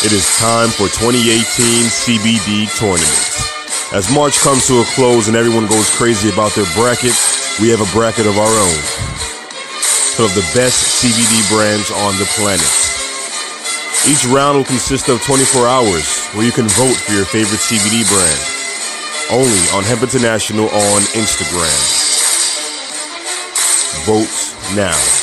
It is time for 2018 CBD tournament. As March comes to a close and everyone goes crazy about their bracket, we have a bracket of our own. Some of the best CBD brands on the planet. Each round will consist of 24 hours where you can vote for your favorite CBD brand. Only on Hemp International on Instagram. Vote now.